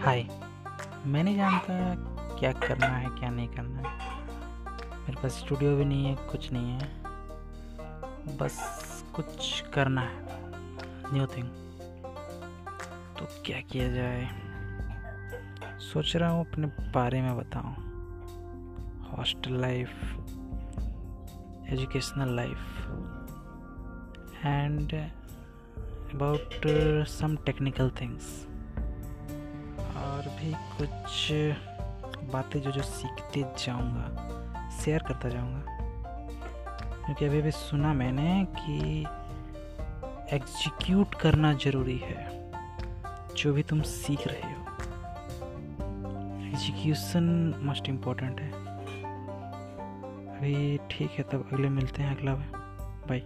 हाय। मैं नहीं जानता क्या करना है, क्या नहीं करना है। मेरे पास स्टूडियो भी नहीं है, कुछ नहीं है। बस कुछ करना है। न्यू थिंग तो क्या किया जाए? सोच रहा हूँ अपने बारे में बताऊँ। Hostel life educational life and about some technical things भी कुछ बातें जो जो सीखते जाऊँगा शेयर करता जाऊँगा। क्योंकि अभी अभी सुना मैंने कि एग्जीक्यूट करना ज़रूरी है, जो भी तुम सीख रहे हो। एग्जीक्यूशन मोस्ट इम्पोर्टेंट है। अभी ठीक है, तब अगले मिलते हैं, अगला बाय।